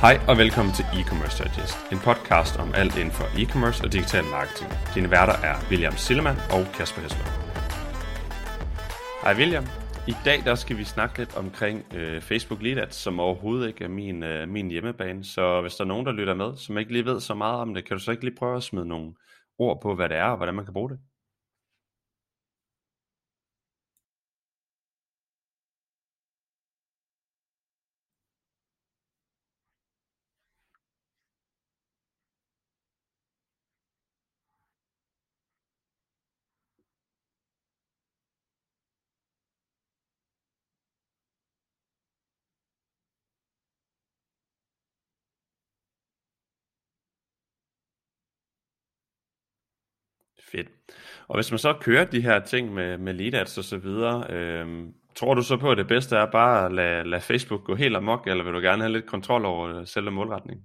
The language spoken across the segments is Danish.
Hej og velkommen til E-Commerce Digest, en podcast om alt inden for e-commerce og digital marketing. Dine værter er William Sillemann og Kasper Hesler. Hej William. I dag der skal vi snakke lidt omkring øh, Facebook Lead Ads, som overhovedet ikke er min, øh, min hjemmebane. Så hvis der er nogen, der lytter med, som ikke lige ved så meget om det, kan du så ikke lige prøve at smide nogle ord på, hvad det er og hvordan man kan bruge det? Fedt. Og hvis man så kører de her ting med, med lead ads og så videre, øhm, tror du så på, at det bedste er bare at lade, lade Facebook gå helt amok, eller vil du gerne have lidt kontrol over øh, selve målretningen?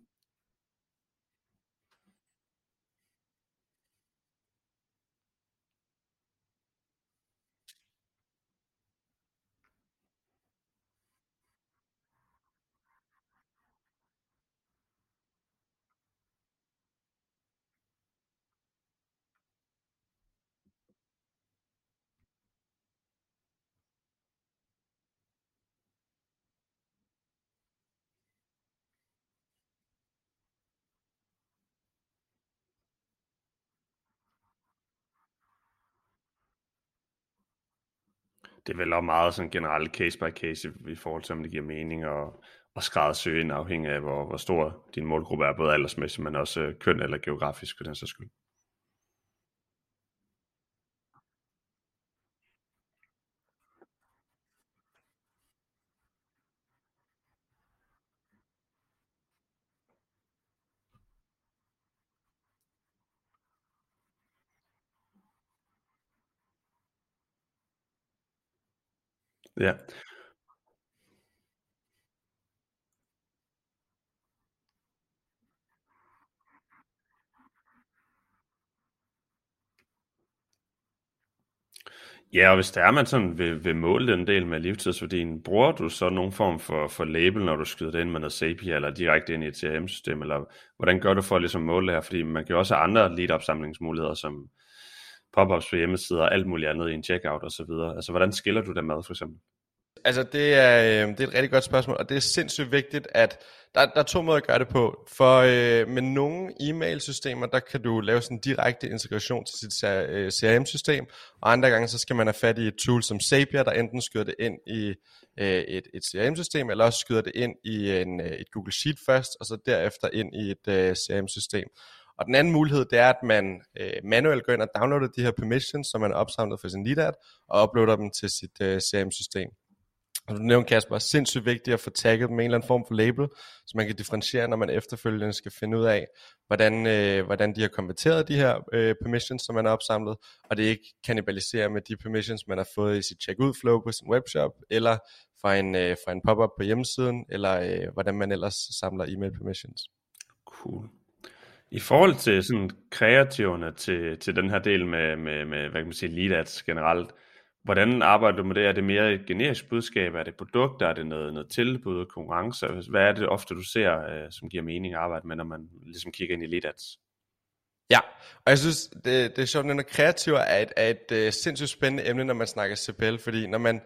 det er vel også meget sådan generelt case by case i, forhold til, om det giver mening og, og skræddersøge ind afhængig af, hvor, hvor stor din målgruppe er, både aldersmæssigt, men også øh, køn eller geografisk for den sags skyld. Ja, Ja, og hvis der er man sådan vil, vil måle den del med livstidsværdien, bruger du så nogen form for, for label, når du skyder det ind med noget Zapier, eller direkte ind i et CRM-system, eller hvordan gør du for at ligesom måle det her? Fordi man kan jo også have andre lead-opsamlingsmuligheder, som pop-ups på hjemmesider og alt muligt andet i en checkout og så videre. Altså, hvordan skiller du dem med, for eksempel? Altså det er, øh, det er et rigtig godt spørgsmål, og det er sindssygt vigtigt, at der, der er to måder at gøre det på. For øh, med nogle e-mail-systemer, der kan du lave sådan en direkte integration til sit øh, CRM-system, og andre gange så skal man have fat i et tool som Zapier, der enten skyder det ind i øh, et, et CRM-system, eller også skyder det ind i en, øh, et Google Sheet først, og så derefter ind i et øh, CRM-system. Og den anden mulighed, det er, at man øh, manuelt går ind og downloader de her permissions, som man har opsamlet for sin LIDAT, og uploader dem til sit øh, CRM-system. Og du nævnte Kasper, sindssygt vigtigt at få tagget dem med en eller anden form for label, så man kan differentiere, når man efterfølgende skal finde ud af, hvordan, øh, hvordan de har konverteret de her øh, permissions, som man har opsamlet, og det ikke kannibaliserer med de permissions, man har fået i sit checkout flow på sin webshop, eller fra en, øh, fra en pop-up på hjemmesiden, eller øh, hvordan man ellers samler e-mail permissions. Cool. I forhold til sådan kreativerne til, til den her del med, med, med hvad kan man sige, lead ads generelt, Hvordan arbejder du med det? Er det mere et generisk budskab? Er det produkter? Er det noget, noget tilbud, konkurrence? Hvad er det ofte, du ser, øh, som giver mening at arbejde med, når man ligesom kigger ind i lead ads? Ja, og jeg synes, det, det er sjovt, at kreativ er et, er et uh, sindssygt spændende emne, når man snakker CPL, fordi når man,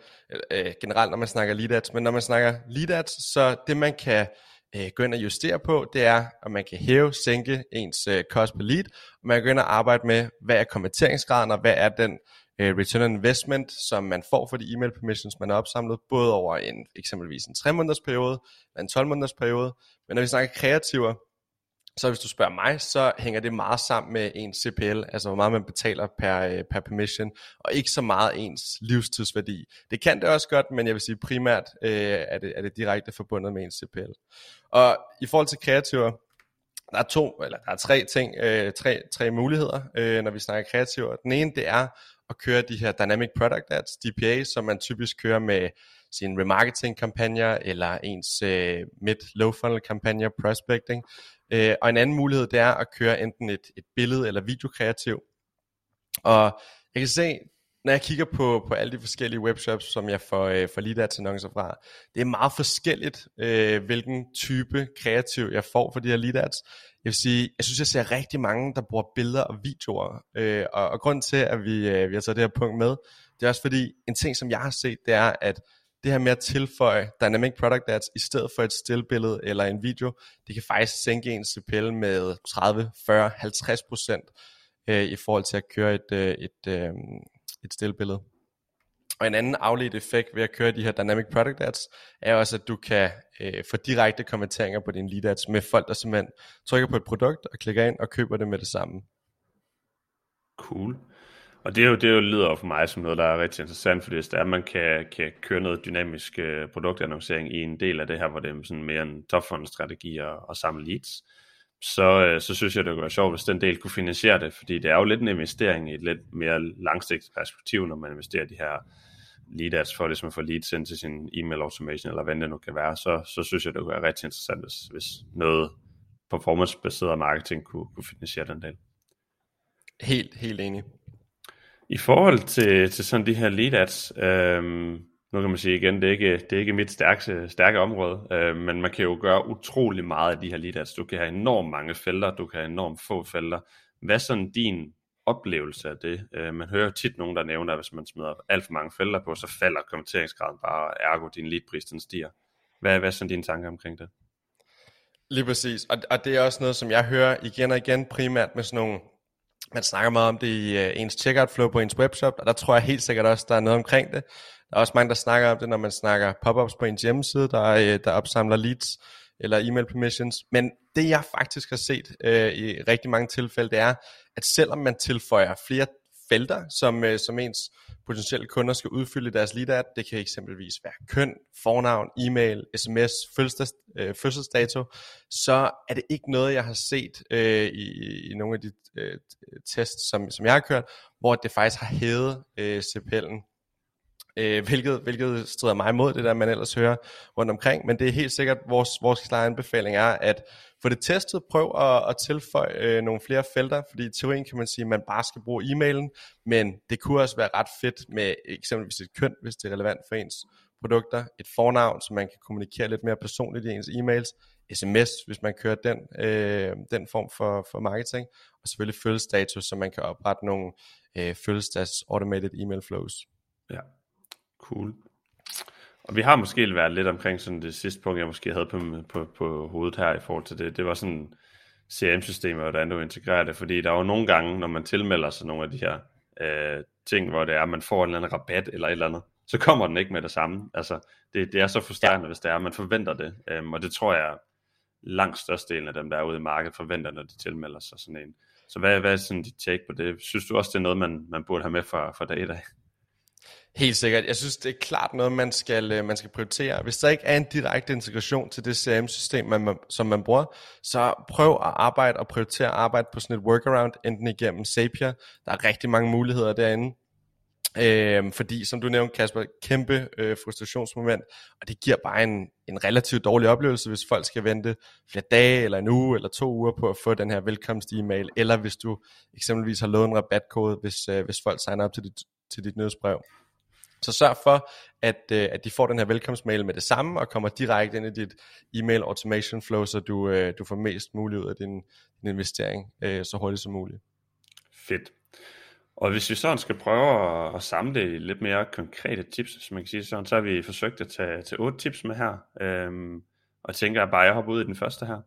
uh, generelt når man snakker lead ads, men når man snakker lead ads, så det man kan uh, gå ind og justere på, det er, at man kan hæve, sænke ens øh, cost per lead, og man kan gå ind og arbejde med, hvad er konverteringsgraden, og hvad er den øh, return on investment, som man får for de e-mail permissions, man har opsamlet, både over en eksempelvis en 3 måneders periode, eller en 12 måneders periode. Men når vi snakker kreativer, så hvis du spørger mig, så hænger det meget sammen med ens CPL, altså hvor meget man betaler per, øh, per permission, og ikke så meget ens livstidsværdi. Det kan det også godt, men jeg vil sige primært øh, er, det, er det direkte forbundet med ens CPL. Og i forhold til kreativer, der er to, eller der er tre ting, øh, tre, tre muligheder, øh, når vi snakker kreativer. Den ene, det er at køre de her Dynamic Product Ads, DPA, som man typisk kører med sine remarketing kampagner eller ens øh, mid-low funnel kampagner, prospecting. Øh, og en anden mulighed, det er at køre enten et, et billede eller videokreativ. Og jeg kan se, når jeg kigger på, på alle de forskellige webshops, som jeg får, øh, får lead ads annoncer fra, det er meget forskelligt, øh, hvilken type kreativ jeg får for de her lead ads. Jeg vil sige, jeg synes, jeg ser rigtig mange, der bruger billeder og videoer. Øh, og, og grund til, at vi, øh, vi har taget det her punkt med, det er også fordi, en ting, som jeg har set, det er, at det her med at tilføje Dynamic Product Ads i stedet for et stillbillede eller en video, det kan faktisk sænke ens CPL med 30, 40, 50 procent øh, i forhold til at køre et, øh, et, øh, et stillbillede. Og en anden afledt effekt ved at køre de her Dynamic Product Ads, er også, at du kan øh, få direkte kommenteringer på dine lead ads med folk, der simpelthen trykker på et produkt og klikker ind og køber det med det samme. Cool. Og det, er jo, det er jo, lyder for mig som noget, der er rigtig interessant, fordi hvis det er, at man kan, kan køre noget dynamisk øh, produktannoncering i en del af det her, hvor det er sådan mere en topfund-strategi og, og samle leads, så, øh, så synes jeg, det kunne være sjovt, hvis den del kunne finansiere det, fordi det er jo lidt en investering i et lidt mere langsigtet perspektiv, når man investerer de her lead ads for ligesom at få leads ind til sin e-mail automation, eller hvad det nu kan være, så, så synes jeg, det kunne være rigtig interessant, hvis, hvis noget performance-baseret marketing kunne, kunne finansiere den del. Helt, helt enig. I forhold til, til sådan de her lead ads, øhm, nu kan man sige igen, det er ikke, det er ikke mit stærke, stærke område, øh, men man kan jo gøre utrolig meget af de her lead ads. Du kan have enormt mange felter, du kan have enormt få felter. Hvad er sådan din oplevelse af det? Øh, man hører tit nogen, der nævner, at hvis man smider alt for mange felter på, så falder kommenteringsgraden bare, ergo din leadpris den stiger. Hvad, hvad er sådan dine tanker omkring det? Lige præcis, og, og det er også noget, som jeg hører igen og igen, primært med sådan nogle man snakker meget om det i øh, ens checkout flow på ens webshop, og der tror jeg helt sikkert også, der er noget omkring det. Der er også mange, der snakker om det, når man snakker pop-ups på ens hjemmeside, der, øh, der opsamler leads eller email permissions. Men det jeg faktisk har set øh, i rigtig mange tilfælde, det er, at selvom man tilføjer flere felter, som, øh, som ens potentielle kunder skal udfylde deres lead ad. Det kan eksempelvis være køn, fornavn, e-mail, sms, fødselsdags, øh, fødselsdato. Så er det ikke noget, jeg har set øh, i, i nogle af de øh, tests, som, som jeg har kørt, hvor det faktisk har hævet øh, CPL'en øh, hvilket, hvilket strider mig imod det der, man ellers hører rundt omkring, men det er helt sikkert, vores, vores klare anbefaling er, at få det testet, prøv at, at tilføje øh, nogle flere felter, fordi i teorien kan man sige, at man bare skal bruge e-mailen, men det kunne også være ret fedt med eksempelvis et køn, hvis det er relevant for ens produkter, et fornavn, så man kan kommunikere lidt mere personligt i ens e-mails, sms, hvis man kører den, øh, den form for, for marketing, og selvfølgelig følgestatus, så man kan oprette nogle øh, følgestats automated email flows. Ja, Cool. Og vi har måske været lidt omkring sådan det sidste punkt, jeg måske havde på, på, på hovedet her i forhold til det. Det var sådan CRM-systemer, hvordan du integrerer det. Fordi der er jo nogle gange, når man tilmelder sig nogle af de her øh, ting, hvor det er, at man får en eller anden rabat eller et eller andet, så kommer den ikke med det samme. Altså, det, det er så frustrerende, ja. hvis det er, at man forventer det. Øhm, og det tror jeg, langt størstedelen af dem, der er ude i markedet, forventer, når de tilmelder sig sådan en. Så hvad, hvad er sådan dit take på det? Synes du også, det er noget, man, man burde have med fra, fra dag i dag? Helt sikkert. Jeg synes, det er klart noget, man skal, øh, man skal prioritere. Hvis der ikke er en direkte integration til det CRM-system, man, som man bruger, så prøv at arbejde og prioritere at arbejde på sådan et workaround, enten igennem Zapier. Der er rigtig mange muligheder derinde. Øhm, fordi, som du nævnte, Kasper, kæmpe øh, frustrationsmoment, og det giver bare en, en relativt dårlig oplevelse, hvis folk skal vente flere dage, eller en uge, eller to uger på at få den her velkomst-e-mail, eller hvis du eksempelvis har lovet en rabatkode, hvis, øh, hvis folk signer op til dit, til dit nyhedsbrev. Så sørg for, at, øh, at de får den her velkomstmail med det samme, og kommer direkte ind i dit e-mail automation flow, så du, øh, du får mest muligt ud af din, din investering øh, så hurtigt som muligt. Fedt. Og hvis vi sådan skal prøve at, at samle lidt mere konkrete tips, som man kan sige sådan, så har vi forsøgt at tage, tage otte tips med her. Øhm, og tænker at bare, at jeg hopper ud i den første her.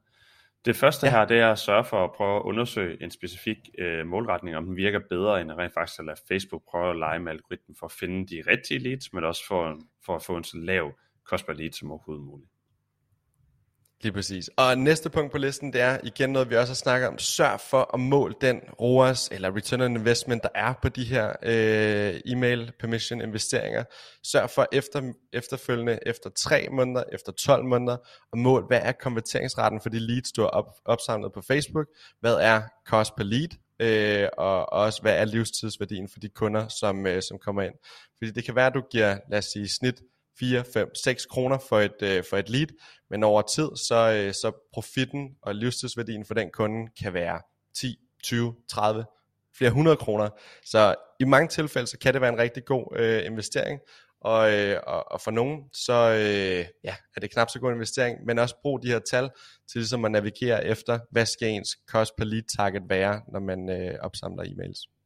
Det første ja. her, det er at sørge for at prøve at undersøge en specifik øh, målretning, om den virker bedre, end at rent faktisk at lade Facebook prøve at lege med algoritmen for at finde de rigtige leads, men også for, for at få en så lav kost per lead som overhovedet muligt. Lige præcis. Og næste punkt på listen, det er igen noget, vi også har snakket om. Sørg for at måle den ROAS, eller Return on Investment, der er på de her øh, e-mail permission investeringer. Sørg for efter, efterfølgende, efter 3 måneder, efter 12 måneder, at måle, hvad er konverteringsraten for de leads, du har op, opsamlet på Facebook? Hvad er cost per lead? Øh, og også, hvad er livstidsværdien for de kunder, som, øh, som kommer ind? Fordi det kan være, at du giver, lad os sige, snit 4, 5, 6 kroner for et, øh, for et lead, men over tid, så, øh, så profitten og livstidsværdien for den kunde kan være 10, 20, 30, flere hundrede kroner. Så i mange tilfælde, så kan det være en rigtig god øh, investering, og, øh, og, og for nogen, så øh, ja, er det knap så god investering, men også brug de her tal til ligesom at navigere efter, hvad skal ens cost per lead target være, når man øh, opsamler e-mails.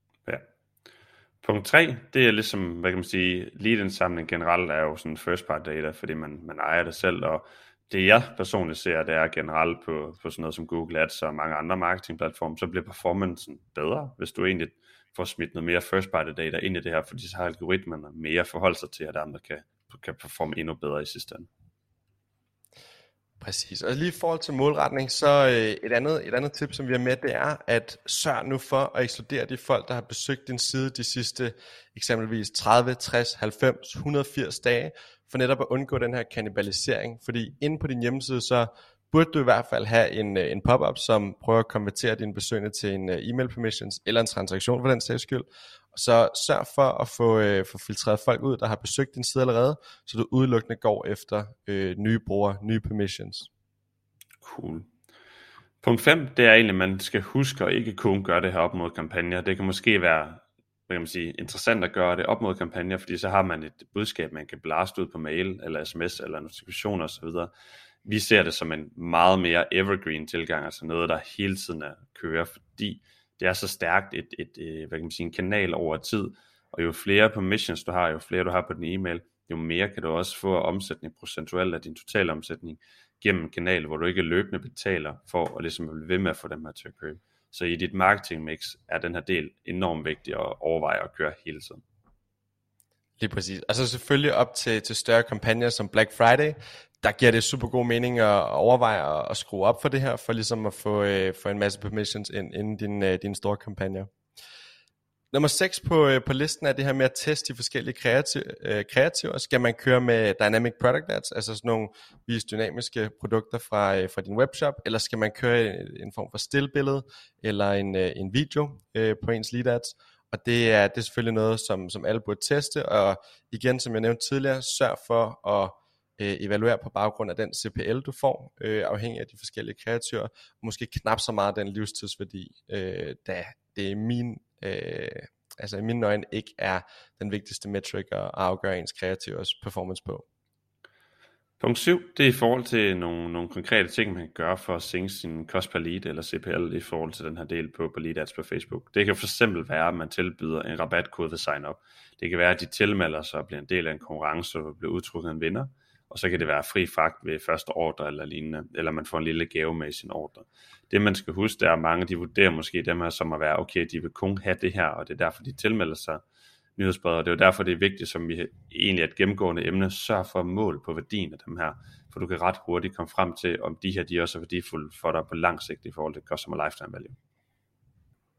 Punkt 3, det er ligesom, hvad kan man sige, lead-indsamling generelt er jo sådan first part data, fordi man, man ejer det selv, og det jeg personligt ser, det er generelt på, på sådan noget som Google Ads og mange andre marketingplatforme, så bliver performancen bedre, hvis du egentlig får smidt noget mere first party data ind i det her, fordi så har algoritmerne mere forhold sig til, at andre kan, kan performe endnu bedre i sidste ende. Præcis. Og lige i forhold til målretning, så øh, et, andet, et andet tip, som vi har med, det er at sørg nu for at ekskludere de folk, der har besøgt din side de sidste eksempelvis 30, 60, 90, 180 dage, for netop at undgå den her kanibalisering. Fordi inde på din hjemmeside, så burde du i hvert fald have en, øh, en pop-up, som prøver at konvertere dine besøgende til en øh, e-mail permissions, eller en transaktion for den sags skyld. Så sørg for at få, øh, få filtreret folk ud, der har besøgt din side allerede, så du udelukkende går efter øh, nye brugere, nye permissions. Cool. Punkt 5, det er egentlig, at man skal huske at ikke kun gøre det her op mod kampagner. Det kan måske være hvad kan man sige, interessant at gøre det op mod kampagner, fordi så har man et budskab, man kan blaste ud på mail, eller sms, eller notifikationer osv. Vi ser det som en meget mere evergreen tilgang, altså noget, der hele tiden er kører, fordi det er så stærkt et, et, et hvad kan man sige, en kanal over tid, og jo flere permissions du har, jo flere du har på din e-mail, jo mere kan du også få omsætning procentuelt af din totale omsætning gennem en kanal, hvor du ikke løbende betaler for at ligesom blive ved med at få dem her til at købe. Så i dit marketing mix er den her del enormt vigtig at overveje at køre hele tiden. Lige præcis. Altså selvfølgelig op til, til større kampagner som Black Friday, der giver det super god mening at overveje at, at skrue op for det her, for ligesom at få, øh, få en masse permissions ind, inden din, øh, din store kampagne. Nummer 6 på, øh, på listen er det her med at teste de forskellige kreativ, øh, kreativer. Skal man køre med Dynamic Product Ads, altså sådan nogle vis dynamiske produkter fra, øh, fra din webshop, eller skal man køre en, en form for stillbillede eller en, øh, en video øh, på ens lead ads? Og det er, det er selvfølgelig noget, som, som alle burde teste, og igen, som jeg nævnte tidligere, sørg for at øh, evaluere på baggrund af den CPL, du får, øh, afhængig af de forskellige kreatører, måske knap så meget den livstidsværdi, øh, da det er min, øh, altså i mine øjne ikke er den vigtigste metric at afgøre ens kreativers performance på. Punkt 7, det er i forhold til nogle, nogle konkrete ting, man kan gøre for at sænke sin cost per lead eller CPL i forhold til den her del på, på lead ads på Facebook. Det kan for eksempel være, at man tilbyder en rabatkode ved sign up. Det kan være, at de tilmelder sig og bliver en del af en konkurrence og bliver udtrukket en vinder og så kan det være fri fragt ved første ordre eller lignende, eller man får en lille gave med i sin ordre. Det man skal huske, det er, at mange de vurderer måske dem her som at være, okay, de vil kun have det her, og det er derfor, de tilmelder sig nyhedsbreder. Det er jo derfor, det er vigtigt, som vi egentlig er et gennemgående emne, sørg for at mål på værdien af dem her, for du kan ret hurtigt komme frem til, om de her de også er værdifulde for dig på lang sigt i forhold til customer lifetime value.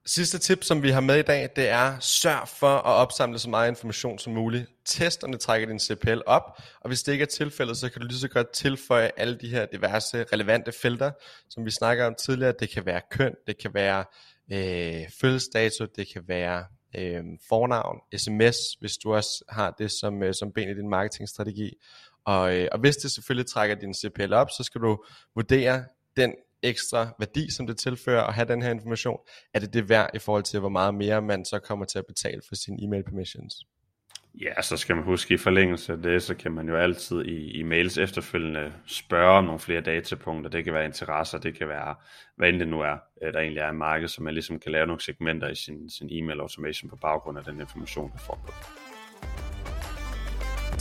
Sidste tip, som vi har med i dag, det er sørg for at opsamle så meget information som muligt. Test, om det trækker din CPL op, og hvis det ikke er tilfældet, så kan du lige så godt tilføje alle de her diverse relevante felter, som vi snakker om tidligere. Det kan være køn, det kan være øh, fødselsdato, det kan være øh, fornavn, sms, hvis du også har det som, øh, som ben i din marketingstrategi. Og, øh, og hvis det selvfølgelig trækker din CPL op, så skal du vurdere den ekstra værdi, som det tilfører at have den her information, er det det værd i forhold til, hvor meget mere man så kommer til at betale for sine e-mail permissions? Ja, så skal man huske i forlængelse af det, så kan man jo altid i, i mails efterfølgende spørge om nogle flere datapunkter. Det kan være interesser, det kan være, hvad end det nu er, øh, der egentlig er i marked, så man ligesom kan lave nogle segmenter i sin, sin e-mail automation på baggrund af den information, der får på.